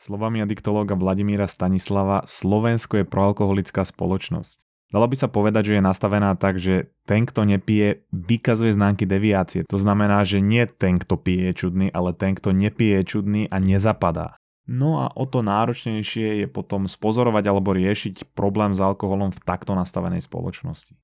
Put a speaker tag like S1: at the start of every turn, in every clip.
S1: Slovami adiktológa Vladimíra Stanislava, Slovensko je proalkoholická spoločnosť. Dalo by sa povedať, že je nastavená tak, že ten, kto nepije, vykazuje známky deviácie. To znamená, že nie ten, kto pije, je čudný, ale ten, kto nepije, je čudný a nezapadá. No a o to náročnejšie je potom spozorovať alebo riešiť problém s alkoholom v takto nastavenej spoločnosti.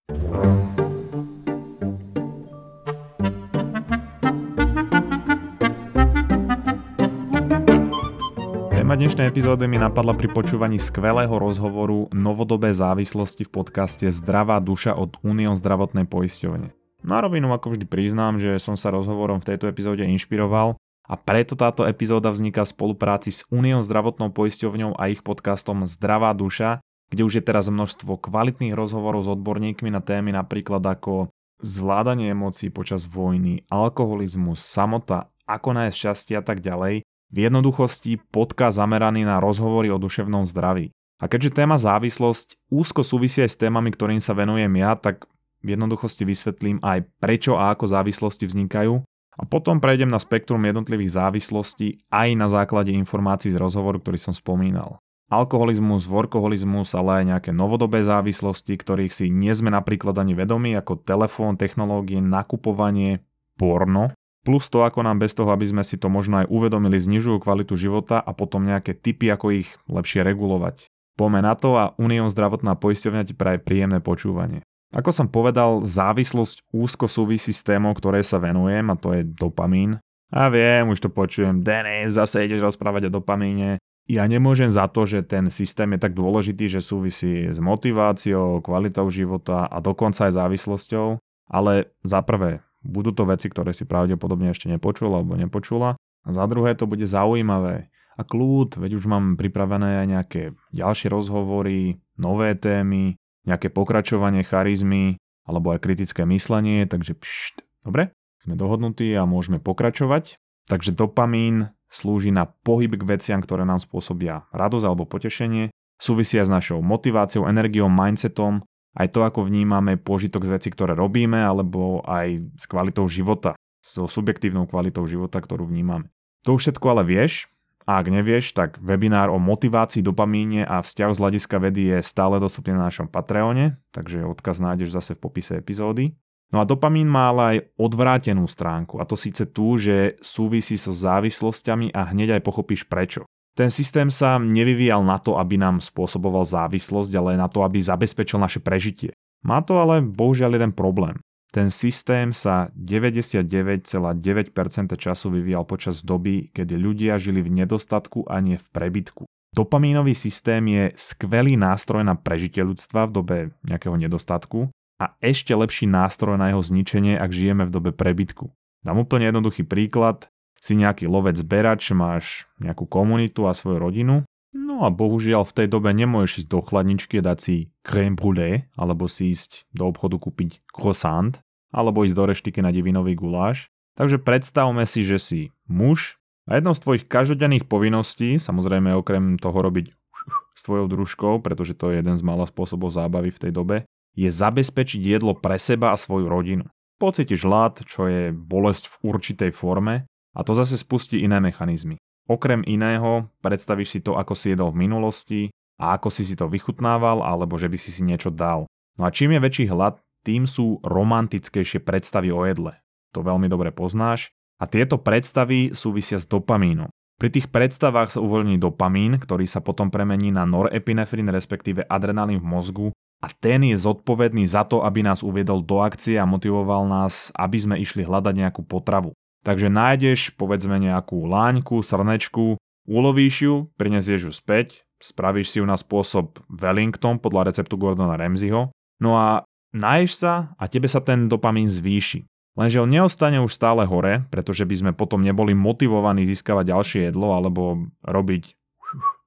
S1: Téma dnešnej epizódy mi napadla pri počúvaní skvelého rozhovoru Novodobé závislosti v podcaste Zdravá duša od Unión zdravotnej poisťovne. Na rovinu ako vždy priznám, že som sa rozhovorom v tejto epizóde inšpiroval a preto táto epizóda vzniká v spolupráci s Unión zdravotnou poisťovňou a ich podcastom Zdravá duša, kde už je teraz množstvo kvalitných rozhovorov s odborníkmi na témy napríklad ako zvládanie emócií počas vojny, alkoholizmus, samota, ako nájsť šťastie a tak ďalej, v jednoduchosti podcast zameraný na rozhovory o duševnom zdraví. A keďže téma závislosť úzko súvisí aj s témami, ktorým sa venujem ja, tak v jednoduchosti vysvetlím aj prečo a ako závislosti vznikajú a potom prejdem na spektrum jednotlivých závislostí aj na základe informácií z rozhovoru, ktorý som spomínal. Alkoholizmus, workoholizmus, ale aj nejaké novodobé závislosti, ktorých si nie sme napríklad ani vedomi, ako telefón, technológie, nakupovanie, porno, Plus to, ako nám bez toho, aby sme si to možno aj uvedomili, znižujú kvalitu života a potom nejaké typy, ako ich lepšie regulovať. Pome na to a Unión zdravotná poisťovňa ti praje príjemné počúvanie. Ako som povedal, závislosť úzko súvisí s témou, ktorej sa venujem a to je dopamín. A viem, už to počujem, Denis, zase ideš rozprávať o dopamíne. Ja nemôžem za to, že ten systém je tak dôležitý, že súvisí s motiváciou, kvalitou života a dokonca aj závislosťou, ale za prvé, budú to veci, ktoré si pravdepodobne ešte nepočul alebo nepočula. A za druhé to bude zaujímavé. A kľud, veď už mám pripravené aj nejaké ďalšie rozhovory, nové témy, nejaké pokračovanie charizmy, alebo aj kritické myslenie, takže pšt, dobre, sme dohodnutí a môžeme pokračovať. Takže dopamín slúži na pohyb k veciam, ktoré nám spôsobia radosť alebo potešenie, súvisia s našou motiváciou, energiou, mindsetom aj to, ako vnímame požitok z veci, ktoré robíme, alebo aj s kvalitou života, so subjektívnou kvalitou života, ktorú vnímame. To už všetko ale vieš, a ak nevieš, tak webinár o motivácii, dopamíne a vzťahu z hľadiska vedy je stále dostupný na našom Patreone, takže odkaz nájdeš zase v popise epizódy. No a dopamín má ale aj odvrátenú stránku, a to síce tú, že súvisí so závislosťami a hneď aj pochopíš prečo. Ten systém sa nevyvíjal na to, aby nám spôsoboval závislosť, ale na to, aby zabezpečil naše prežitie. Má to ale bohužiaľ jeden problém. Ten systém sa 99,9% času vyvíjal počas doby, kedy ľudia žili v nedostatku a nie v prebytku. Dopamínový systém je skvelý nástroj na prežitie ľudstva v dobe nejakého nedostatku a ešte lepší nástroj na jeho zničenie, ak žijeme v dobe prebytku. Dám úplne jednoduchý príklad si nejaký lovec berač, máš nejakú komunitu a svoju rodinu, no a bohužiaľ v tej dobe nemôžeš ísť do chladničky dať si crème brûlée, alebo si ísť do obchodu kúpiť croissant, alebo ísť do reštiky na divinový guláš. Takže predstavme si, že si muž a jednou z tvojich každodenných povinností, samozrejme okrem toho robiť s tvojou družkou, pretože to je jeden z mála spôsobov zábavy v tej dobe, je zabezpečiť jedlo pre seba a svoju rodinu. Pocítiš hlad, čo je bolesť v určitej forme a to zase spustí iné mechanizmy. Okrem iného, predstavíš si to, ako si jedol v minulosti a ako si si to vychutnával, alebo že by si si niečo dal. No a čím je väčší hlad, tým sú romantickejšie predstavy o jedle. To veľmi dobre poznáš. A tieto predstavy súvisia s dopamínom. Pri tých predstavách sa uvoľní dopamín, ktorý sa potom premení na norepinefrin, respektíve adrenalín v mozgu a ten je zodpovedný za to, aby nás uviedol do akcie a motivoval nás, aby sme išli hľadať nejakú potravu. Takže nájdeš povedzme nejakú láňku, srnečku, ulovíš ju, prinesieš ju späť, spravíš si ju na spôsob Wellington podľa receptu Gordona Ramsayho, no a náješ sa a tebe sa ten dopamín zvýši. Lenže on neostane už stále hore, pretože by sme potom neboli motivovaní získavať ďalšie jedlo alebo robiť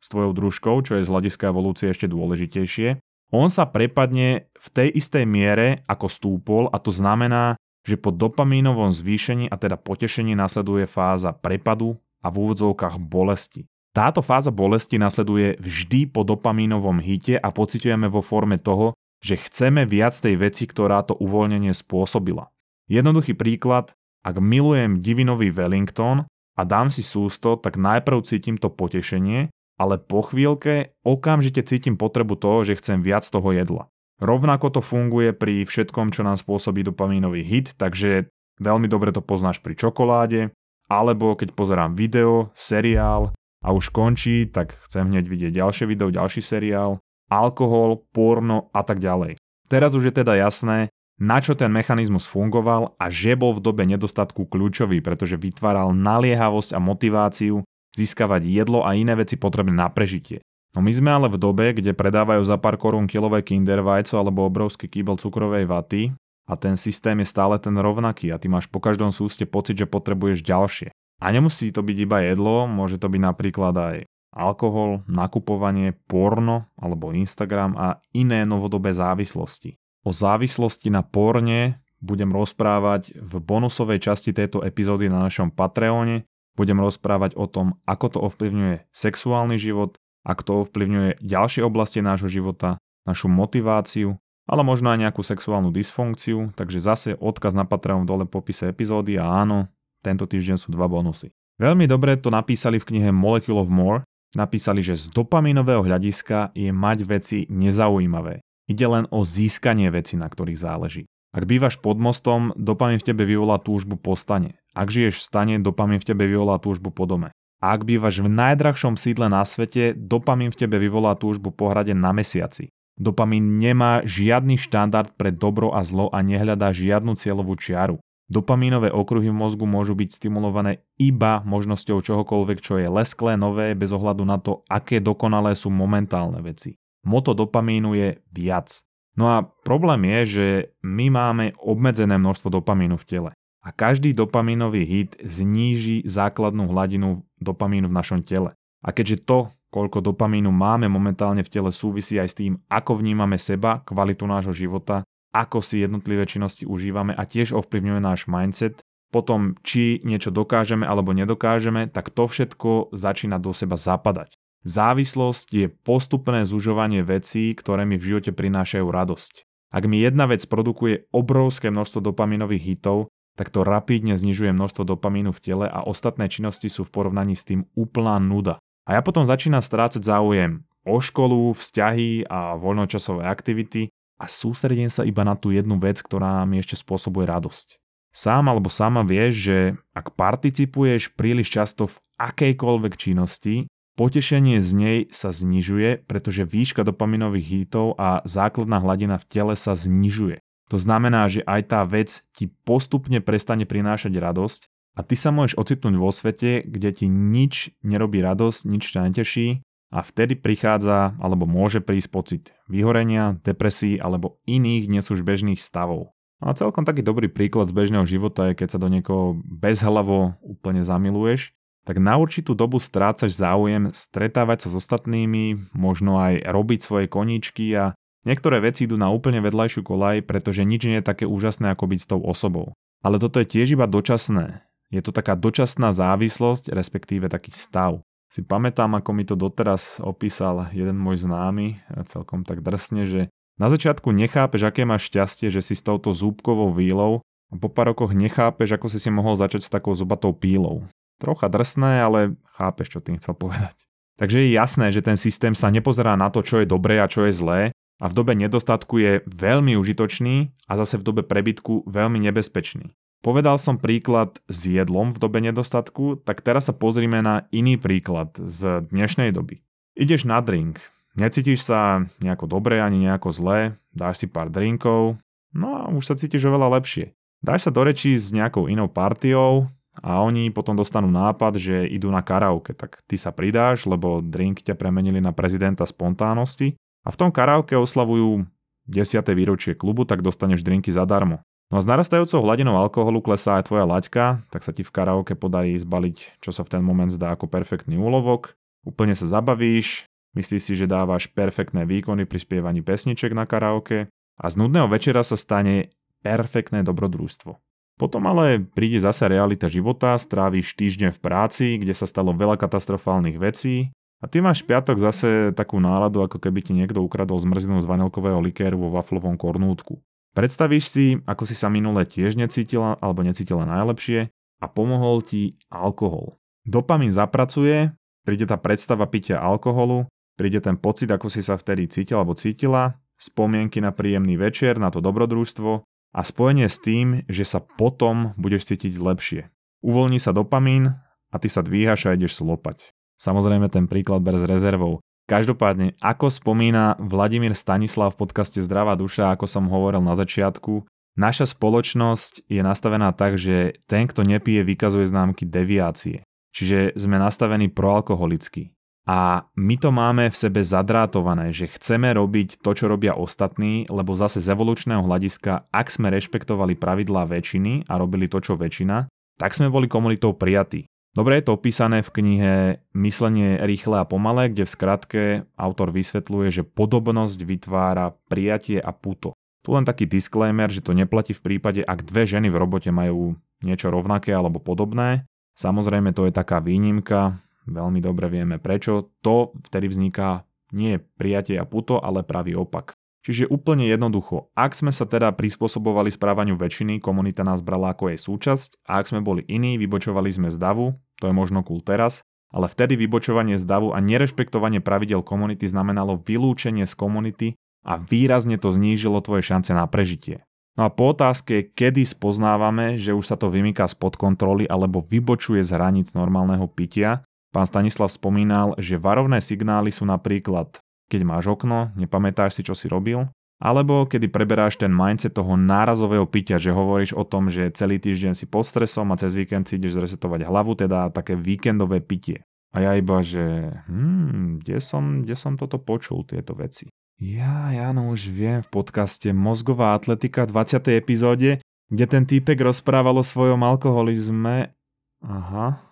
S1: s tvojou družkou, čo je z hľadiska evolúcie ešte dôležitejšie. On sa prepadne v tej istej miere, ako stúpol a to znamená, že po dopamínovom zvýšení a teda potešení nasleduje fáza prepadu a v úvodzovkách bolesti. Táto fáza bolesti nasleduje vždy po dopamínovom hite a pociťujeme vo forme toho, že chceme viac tej veci, ktorá to uvoľnenie spôsobila. Jednoduchý príklad, ak milujem divinový Wellington a dám si sústo, tak najprv cítim to potešenie ale po chvíľke okamžite cítim potrebu toho, že chcem viac toho jedla. Rovnako to funguje pri všetkom, čo nám spôsobí dopamínový hit, takže veľmi dobre to poznáš pri čokoláde, alebo keď pozerám video, seriál a už končí, tak chcem hneď vidieť ďalšie video, ďalší seriál, alkohol, porno a tak ďalej. Teraz už je teda jasné, na čo ten mechanizmus fungoval a že bol v dobe nedostatku kľúčový, pretože vytváral naliehavosť a motiváciu získavať jedlo a iné veci potrebné na prežitie. No my sme ale v dobe, kde predávajú za pár korún kilové kinder vajco alebo obrovský kýbel cukrovej vaty a ten systém je stále ten rovnaký a ty máš po každom súste pocit, že potrebuješ ďalšie. A nemusí to byť iba jedlo, môže to byť napríklad aj alkohol, nakupovanie, porno alebo Instagram a iné novodobé závislosti. O závislosti na porne budem rozprávať v bonusovej časti tejto epizódy na našom Patreone. Budem rozprávať o tom, ako to ovplyvňuje sexuálny život, ak to ovplyvňuje ďalšie oblasti nášho života, našu motiváciu, ale možno aj nejakú sexuálnu dysfunkciu, takže zase odkaz na Patreon dole v popise epizódy a áno, tento týždeň sú dva bonusy. Veľmi dobre to napísali v knihe Molecule of More, napísali, že z dopaminového hľadiska je mať veci nezaujímavé. Ide len o získanie veci, na ktorých záleží. Ak bývaš pod mostom, dopamín v tebe vyvolá túžbu po stane. Ak žiješ v stane, dopamín v tebe vyvolá túžbu po dome. A ak bývaš v najdrahšom sídle na svete, dopamín v tebe vyvolá túžbu po hrade na mesiaci. Dopamín nemá žiadny štandard pre dobro a zlo a nehľadá žiadnu cieľovú čiaru. Dopamínové okruhy v mozgu môžu byť stimulované iba možnosťou čohokoľvek, čo je lesklé, nové, bez ohľadu na to, aké dokonalé sú momentálne veci. Moto dopamínu je viac. No a problém je, že my máme obmedzené množstvo dopamínu v tele. A každý dopamínový hit zníži základnú hladinu dopamínu v našom tele. A keďže to, koľko dopamínu máme momentálne v tele, súvisí aj s tým, ako vnímame seba, kvalitu nášho života, ako si jednotlivé činnosti užívame a tiež ovplyvňuje náš mindset, potom či niečo dokážeme alebo nedokážeme, tak to všetko začína do seba zapadať. Závislosť je postupné zužovanie vecí, ktoré mi v živote prinášajú radosť. Ak mi jedna vec produkuje obrovské množstvo dopaminových hitov, tak to rapidne znižuje množstvo dopamínu v tele a ostatné činnosti sú v porovnaní s tým úplná nuda. A ja potom začínam strácať záujem o školu, vzťahy a voľnočasové aktivity a sústredím sa iba na tú jednu vec, ktorá mi ešte spôsobuje radosť. Sám alebo sama vieš, že ak participuješ príliš často v akejkoľvek činnosti, potešenie z nej sa znižuje, pretože výška dopaminových hýtov a základná hladina v tele sa znižuje. To znamená, že aj tá vec ti postupne prestane prinášať radosť a ty sa môžeš ocitnúť vo svete, kde ti nič nerobí radosť, nič ťa neteší a vtedy prichádza alebo môže prísť pocit vyhorenia, depresí alebo iných dnes už bežných stavov. A celkom taký dobrý príklad z bežného života je, keď sa do niekoho bezhlavo úplne zamiluješ, tak na určitú dobu strácaš záujem stretávať sa s ostatnými, možno aj robiť svoje koníčky a Niektoré veci idú na úplne vedľajšiu kolaj, pretože nič nie je také úžasné ako byť s tou osobou. Ale toto je tiež iba dočasné. Je to taká dočasná závislosť, respektíve taký stav. Si pamätám, ako mi to doteraz opísal jeden môj známy, celkom tak drsne, že na začiatku nechápeš, aké máš šťastie, že si s touto zúbkovou výlou a po pár rokoch nechápeš, ako si si mohol začať s takou zubatou pílou. Trocha drsné, ale chápeš, čo tým chcel povedať. Takže je jasné, že ten systém sa nepozerá na to, čo je dobré a čo je zlé, a v dobe nedostatku je veľmi užitočný a zase v dobe prebytku veľmi nebezpečný. Povedal som príklad s jedlom v dobe nedostatku, tak teraz sa pozrime na iný príklad z dnešnej doby. Ideš na drink, necítiš sa nejako dobre ani nejako zle, dáš si pár drinkov, no a už sa cítiš oveľa lepšie. Dáš sa do rečí s nejakou inou partiou a oni potom dostanú nápad, že idú na karaoke, tak ty sa pridáš, lebo drink ťa premenili na prezidenta spontánnosti a v tom karaoke oslavujú 10. výročie klubu, tak dostaneš drinky zadarmo. No a s narastajúcou hladinou alkoholu klesá aj tvoja laťka, tak sa ti v karaoke podarí zbaliť, čo sa v ten moment zdá ako perfektný úlovok. Úplne sa zabavíš, myslíš si, že dávaš perfektné výkony pri spievaní pesniček na karaoke a z nudného večera sa stane perfektné dobrodružstvo. Potom ale príde zase realita života, stráviš týždeň v práci, kde sa stalo veľa katastrofálnych vecí a ty máš piatok zase takú náladu, ako keby ti niekto ukradol zmrzlinu z vanilkového likéru vo waflovom kornútku. Predstavíš si, ako si sa minule tiež necítila alebo necítila najlepšie a pomohol ti alkohol. Dopamín zapracuje, príde tá predstava pitia alkoholu, príde ten pocit, ako si sa vtedy cítila alebo cítila, spomienky na príjemný večer, na to dobrodružstvo a spojenie s tým, že sa potom budeš cítiť lepšie. Uvoľní sa dopamín a ty sa dvíhaš a ideš slopať. Samozrejme ten príklad ber s rezervou. Každopádne, ako spomína Vladimír Stanislav v podcaste Zdravá duša, ako som hovoril na začiatku, naša spoločnosť je nastavená tak, že ten, kto nepije, vykazuje známky deviácie. Čiže sme nastavení proalkoholicky. A my to máme v sebe zadrátované, že chceme robiť to, čo robia ostatní, lebo zase z evolučného hľadiska, ak sme rešpektovali pravidlá väčšiny a robili to, čo väčšina, tak sme boli komunitou prijatí. Dobre je to opísané v knihe Myslenie rýchle a pomalé, kde v skratke autor vysvetľuje, že podobnosť vytvára prijatie a puto. Tu len taký disclaimer, že to neplatí v prípade, ak dve ženy v robote majú niečo rovnaké alebo podobné. Samozrejme to je taká výnimka, veľmi dobre vieme prečo, to vtedy vzniká nie prijatie a puto, ale pravý opak. Čiže úplne jednoducho, ak sme sa teda prispôsobovali správaniu väčšiny, komunita nás brala ako jej súčasť a ak sme boli iní, vybočovali sme z davu, to je možno cool teraz, ale vtedy vybočovanie z davu a nerešpektovanie pravidel komunity znamenalo vylúčenie z komunity a výrazne to znížilo tvoje šance na prežitie. No a po otázke, kedy spoznávame, že už sa to vymýka spod kontroly alebo vybočuje z hraníc normálneho pitia, Pán Stanislav spomínal, že varovné signály sú napríklad, keď máš okno, nepamätáš si, čo si robil, alebo kedy preberáš ten mindset toho nárazového pitia, že hovoríš o tom, že celý týždeň si pod stresom a cez víkend si ideš zresetovať hlavu, teda také víkendové pitie. A ja iba, že hmm, kde som, kde som toto počul, tieto veci. Ja, ja no už viem v podcaste Mozgová atletika v 20. epizóde, kde ten týpek rozprával o svojom alkoholizme. Aha,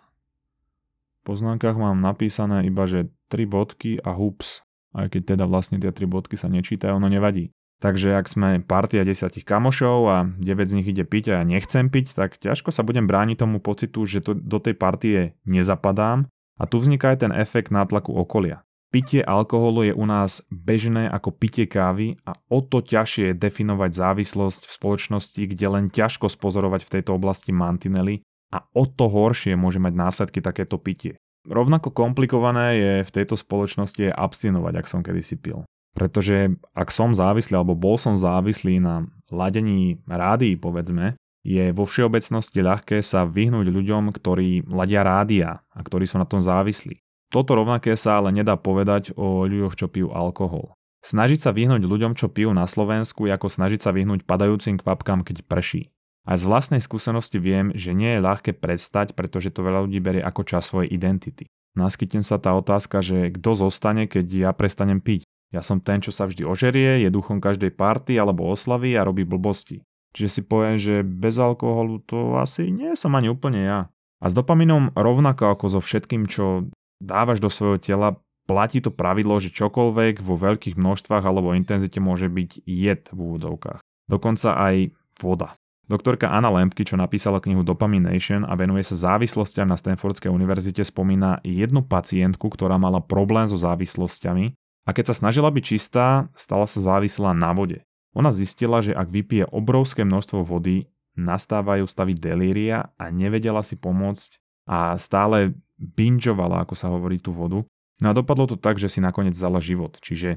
S1: poznámkach mám napísané iba, že 3 bodky a hups. Aj keď teda vlastne tie 3 bodky sa nečítajú, no nevadí. Takže ak sme partia desiatich kamošov a 9 z nich ide piť a ja nechcem piť, tak ťažko sa budem brániť tomu pocitu, že to, do tej partie nezapadám a tu vzniká aj ten efekt nátlaku okolia. Pitie alkoholu je u nás bežné ako pitie kávy a o to ťažšie je definovať závislosť v spoločnosti, kde len ťažko spozorovať v tejto oblasti mantinely a o to horšie môže mať následky takéto pitie. Rovnako komplikované je v tejto spoločnosti abstinovať, ak som kedysi pil. Pretože ak som závislý, alebo bol som závislý na ladení rádií, povedzme, je vo všeobecnosti ľahké sa vyhnúť ľuďom, ktorí ladia rádia a ktorí sú na tom závislí. Toto rovnaké sa ale nedá povedať o ľuďoch, čo pijú alkohol. Snažiť sa vyhnúť ľuďom, čo pijú na Slovensku, je ako snažiť sa vyhnúť padajúcim kvapkám, keď prší. A z vlastnej skúsenosti viem, že nie je ľahké prestať, pretože to veľa ľudí berie ako čas svojej identity. Naskytnem sa tá otázka, že kto zostane, keď ja prestanem piť. Ja som ten, čo sa vždy ožerie, je duchom každej party alebo oslavy a robí blbosti. Čiže si poviem, že bez alkoholu to asi nie som ani úplne ja. A s dopaminom rovnako ako so všetkým, čo dávaš do svojho tela, platí to pravidlo, že čokoľvek vo veľkých množstvách alebo intenzite môže byť jed v úvodzovkách. Dokonca aj voda. Doktorka Anna Lempky, čo napísala knihu Dopamination a venuje sa závislostiam na Stanfordskej univerzite, spomína jednu pacientku, ktorá mala problém so závislosťami a keď sa snažila byť čistá, stala sa závislá na vode. Ona zistila, že ak vypije obrovské množstvo vody, nastávajú stavy delíria a nevedela si pomôcť a stále bingeovala, ako sa hovorí, tú vodu. No a dopadlo to tak, že si nakoniec vzala život. Čiže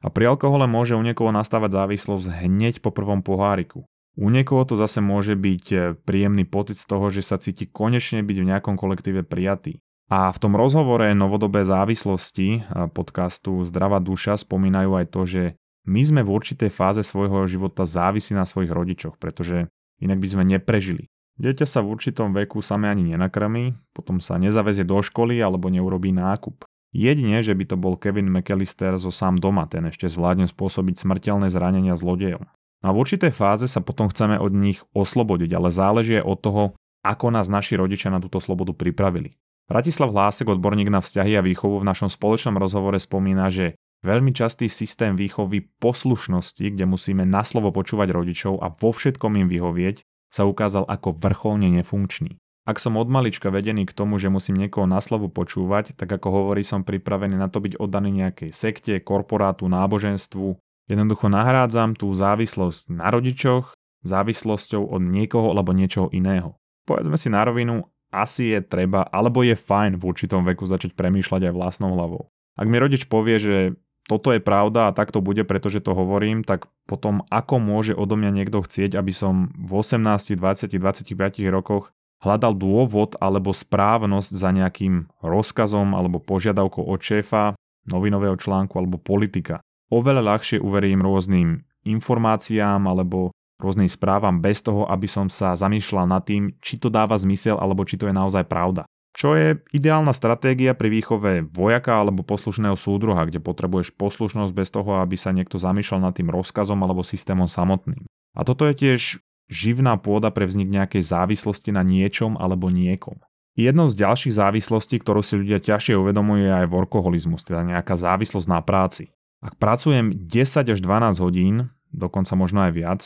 S1: a pri alkohole môže u niekoho nastávať závislosť hneď po prvom poháriku. U niekoho to zase môže byť e, príjemný pocit z toho, že sa cíti konečne byť v nejakom kolektíve prijatý. A v tom rozhovore novodobé závislosti e, podcastu Zdravá duša spomínajú aj to, že my sme v určitej fáze svojho života závisí na svojich rodičoch, pretože inak by sme neprežili. Dieťa sa v určitom veku same ani nenakrmí, potom sa nezavezie do školy alebo neurobí nákup. Jedine, že by to bol Kevin McAllister zo sám doma, ten ešte zvládne spôsobiť smrteľné zranenia zlodejom. A v určitej fáze sa potom chceme od nich oslobodiť, ale záleží od toho, ako nás naši rodičia na túto slobodu pripravili. Bratislav Hlásek, odborník na vzťahy a výchovu v našom spoločnom rozhovore spomína, že veľmi častý systém výchovy poslušnosti, kde musíme na slovo počúvať rodičov a vo všetkom im vyhovieť, sa ukázal ako vrcholne nefunkčný. Ak som od malička vedený k tomu, že musím niekoho na slovo počúvať, tak ako hovorí, som pripravený na to byť oddaný nejakej sekte, korporátu, náboženstvu, Jednoducho nahrádzam tú závislosť na rodičoch závislosťou od niekoho alebo niečoho iného. Povedzme si na rovinu, asi je treba, alebo je fajn v určitom veku začať premýšľať aj vlastnou hlavou. Ak mi rodič povie, že toto je pravda a tak to bude, pretože to hovorím, tak potom ako môže odo mňa niekto chcieť, aby som v 18, 20, 25 rokoch hľadal dôvod alebo správnosť za nejakým rozkazom alebo požiadavkou od šéfa, novinového článku alebo politika. Oveľa ľahšie uverím rôznym informáciám alebo rôznym správam bez toho, aby som sa zamýšľal nad tým, či to dáva zmysel alebo či to je naozaj pravda. Čo je ideálna stratégia pri výchove vojaka alebo poslušného súdruha, kde potrebuješ poslušnosť bez toho, aby sa niekto zamýšľal nad tým rozkazom alebo systémom samotným. A toto je tiež živná pôda pre vznik nejakej závislosti na niečom alebo niekom. Jednou z ďalších závislostí, ktorú si ľudia ťažšie uvedomujú, je aj workoholizmus, teda nejaká závislosť na práci. Ak pracujem 10 až 12 hodín, dokonca možno aj viac,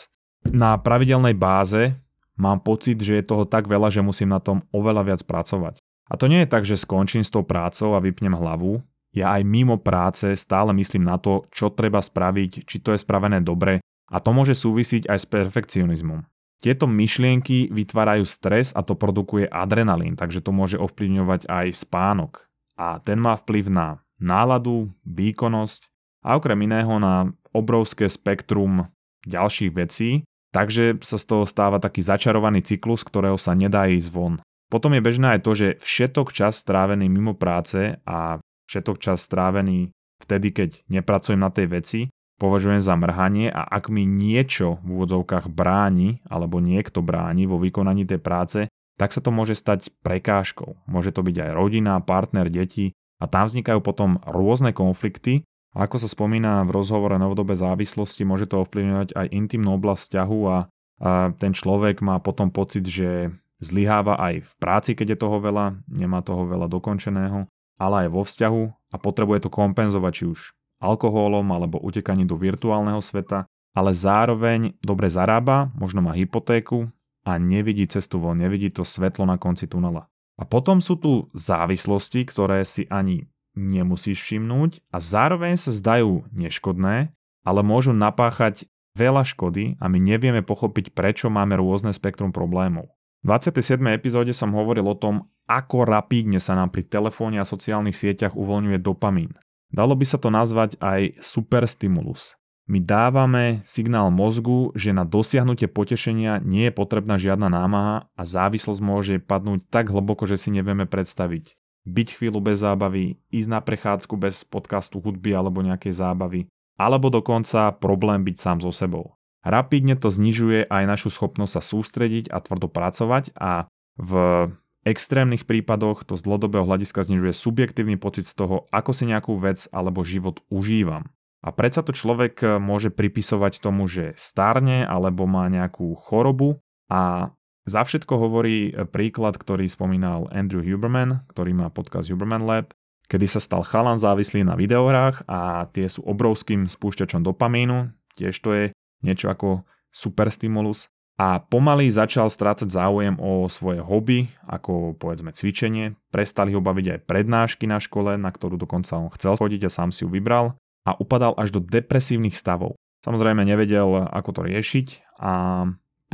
S1: na pravidelnej báze mám pocit, že je toho tak veľa, že musím na tom oveľa viac pracovať. A to nie je tak, že skončím s tou prácou a vypnem hlavu. Ja aj mimo práce stále myslím na to, čo treba spraviť, či to je spravené dobre a to môže súvisiť aj s perfekcionizmom. Tieto myšlienky vytvárajú stres a to produkuje adrenalín, takže to môže ovplyvňovať aj spánok. A ten má vplyv na náladu, výkonnosť a okrem iného na obrovské spektrum ďalších vecí, takže sa z toho stáva taký začarovaný cyklus, ktorého sa nedá ísť von. Potom je bežné aj to, že všetok čas strávený mimo práce a všetok čas strávený vtedy, keď nepracujem na tej veci, považujem za mrhanie a ak mi niečo v úvodzovkách bráni alebo niekto bráni vo vykonaní tej práce, tak sa to môže stať prekážkou. Môže to byť aj rodina, partner, deti a tam vznikajú potom rôzne konflikty ako sa spomína v rozhovore novodobé závislosti, môže to ovplyvňovať aj intimnú oblasť vzťahu a, a ten človek má potom pocit, že zlyháva aj v práci, keď je toho veľa, nemá toho veľa dokončeného, ale aj vo vzťahu a potrebuje to kompenzovať či už alkoholom alebo utekaním do virtuálneho sveta, ale zároveň dobre zarába, možno má hypotéku a nevidí cestu von, nevidí to svetlo na konci tunela. A potom sú tu závislosti, ktoré si ani nemusíš všimnúť a zároveň sa zdajú neškodné, ale môžu napáchať veľa škody a my nevieme pochopiť, prečo máme rôzne spektrum problémov. V 27. epizóde som hovoril o tom, ako rapídne sa nám pri telefóne a sociálnych sieťach uvoľňuje dopamín. Dalo by sa to nazvať aj superstimulus. My dávame signál mozgu, že na dosiahnutie potešenia nie je potrebná žiadna námaha a závislosť môže padnúť tak hlboko, že si nevieme predstaviť. Byť chvíľu bez zábavy, ísť na prechádzku bez podcastu hudby alebo nejakej zábavy, alebo dokonca problém byť sám so sebou. Rapidne to znižuje aj našu schopnosť sa sústrediť a tvrdo pracovať a v extrémnych prípadoch to z dlhodobého hľadiska znižuje subjektívny pocit z toho, ako si nejakú vec alebo život užívam. A predsa to človek môže pripisovať tomu, že starne alebo má nejakú chorobu a za všetko hovorí e, príklad, ktorý spomínal Andrew Huberman, ktorý má podcast Huberman Lab, kedy sa stal chalan závislý na videohrách a tie sú obrovským spúšťačom dopamínu, tiež to je niečo ako superstimulus a pomaly začal strácať záujem o svoje hobby, ako povedzme cvičenie. Prestali ho baviť aj prednášky na škole, na ktorú dokonca on chcel chodiť a sám si ju vybral a upadal až do depresívnych stavov. Samozrejme nevedel, ako to riešiť a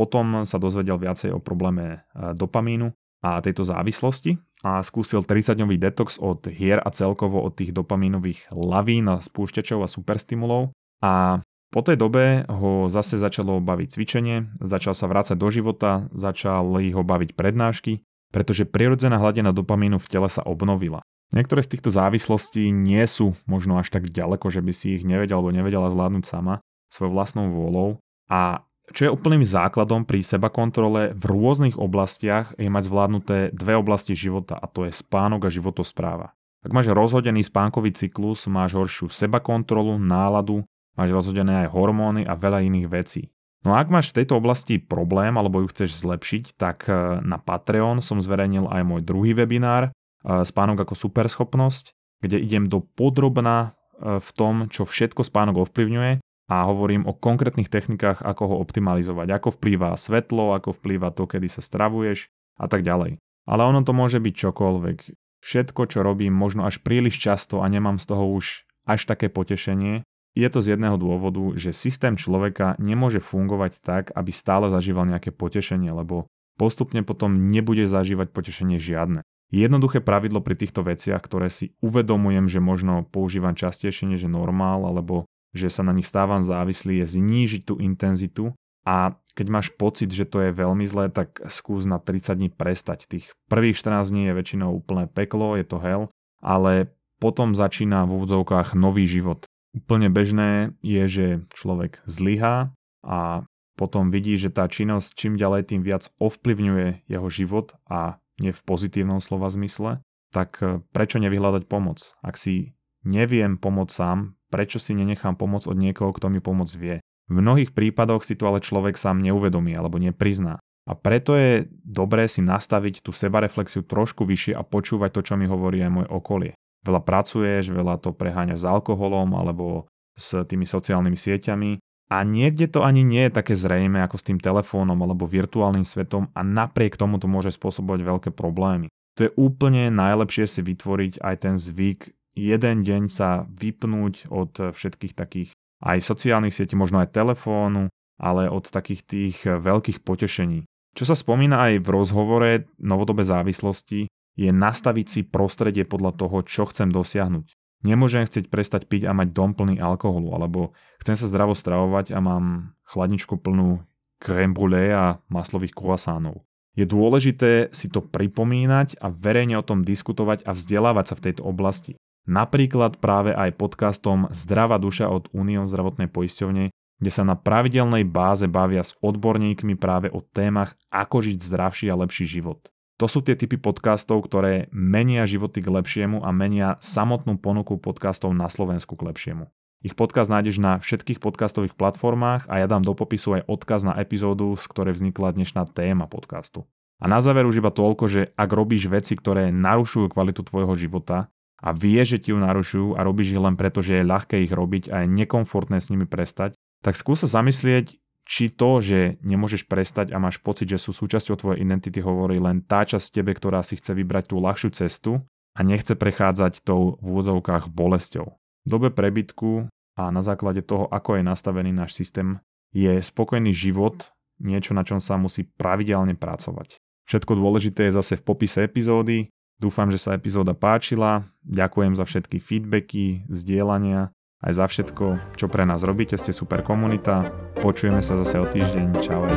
S1: potom sa dozvedel viacej o probléme e, dopamínu a tejto závislosti a skúsil 30-dňový detox od hier a celkovo od tých dopamínových lavín a spúšťačov a superstimulov a po tej dobe ho zase začalo baviť cvičenie, začal sa vrácať do života, začali ho baviť prednášky, pretože prirodzená hladina dopamínu v tele sa obnovila. Niektoré z týchto závislostí nie sú možno až tak ďaleko, že by si ich nevedel alebo nevedela zvládnuť sama svojou vlastnou vôľou. A čo je úplným základom pri seba kontrole v rôznych oblastiach je mať zvládnuté dve oblasti života a to je spánok a životospráva. Ak máš rozhodený spánkový cyklus, máš horšiu seba kontrolu, náladu máš rozhodené aj hormóny a veľa iných vecí. No a ak máš v tejto oblasti problém alebo ju chceš zlepšiť, tak e, na Patreon som zverejnil aj môj druhý webinár e, Spánok ako superschopnosť, kde idem do podrobna e, v tom, čo všetko spánok ovplyvňuje a hovorím o konkrétnych technikách, ako ho optimalizovať, ako vplýva svetlo, ako vplýva to, kedy sa stravuješ a tak ďalej. Ale ono to môže byť čokoľvek. Všetko, čo robím, možno až príliš často a nemám z toho už až také potešenie, je to z jedného dôvodu, že systém človeka nemôže fungovať tak, aby stále zažíval nejaké potešenie, lebo postupne potom nebude zažívať potešenie žiadne. Jednoduché pravidlo pri týchto veciach, ktoré si uvedomujem, že možno používam častejšie než normál, alebo že sa na nich stávam závislý, je znížiť tú intenzitu a keď máš pocit, že to je veľmi zlé, tak skús na 30 dní prestať. Tých prvých 14 dní je väčšinou úplné peklo, je to hell, ale potom začína v úvodzovkách nový život. Úplne bežné je, že človek zlyhá a potom vidí, že tá činnosť čím ďalej tým viac ovplyvňuje jeho život a nie v pozitívnom slova zmysle, tak e, prečo nevyhľadať pomoc? Ak si neviem pomôcť sám, prečo si nenechám pomoc od niekoho, kto mi pomoc vie? V mnohých prípadoch si to ale človek sám neuvedomí alebo neprizná. A preto je dobré si nastaviť tú sebareflexiu trošku vyššie a počúvať to, čo mi hovorí aj môj okolie. Veľa pracuješ, veľa to preháňaš s alkoholom alebo s tými sociálnymi sieťami a niekde to ani nie je také zrejme ako s tým telefónom alebo virtuálnym svetom a napriek tomu to môže spôsobovať veľké problémy. To je úplne najlepšie si vytvoriť aj ten zvyk jeden deň sa vypnúť od všetkých takých aj sociálnych sietí, možno aj telefónu, ale od takých tých veľkých potešení. Čo sa spomína aj v rozhovore novodobé závislosti, je nastaviť si prostredie podľa toho, čo chcem dosiahnuť. Nemôžem chcieť prestať piť a mať dom plný alkoholu, alebo chcem sa zdravo stravovať a mám chladničku plnú crème brûlée a maslových croissantov. Je dôležité si to pripomínať a verejne o tom diskutovať a vzdelávať sa v tejto oblasti. Napríklad práve aj podcastom Zdravá duša od Unión zdravotnej poisťovne, kde sa na pravidelnej báze bavia s odborníkmi práve o témach, ako žiť zdravší a lepší život. To sú tie typy podcastov, ktoré menia životy k lepšiemu a menia samotnú ponuku podcastov na Slovensku k lepšiemu. Ich podcast nájdeš na všetkých podcastových platformách a ja dám do popisu aj odkaz na epizódu, z ktorej vznikla dnešná téma podcastu. A na záver už iba toľko, že ak robíš veci, ktoré narušujú kvalitu tvojho života a vieš, že ti ju narušujú a robíš ich len preto, že je ľahké ich robiť a je nekomfortné s nimi prestať, tak skús sa zamyslieť, či to, že nemôžeš prestať a máš pocit, že sú súčasťou tvojej identity, hovorí len tá časť tebe, ktorá si chce vybrať tú ľahšiu cestu a nechce prechádzať tou v úvodzovkách bolesťou. V dobe prebytku a na základe toho, ako je nastavený náš systém, je spokojný život niečo, na čom sa musí pravidelne pracovať. Všetko dôležité je zase v popise epizódy. Dúfam, že sa epizóda páčila. Ďakujem za všetky feedbacky, zdieľania aj za všetko, čo pre nás robíte, ste super komunita. Počujeme sa zase o týždeň. Čau.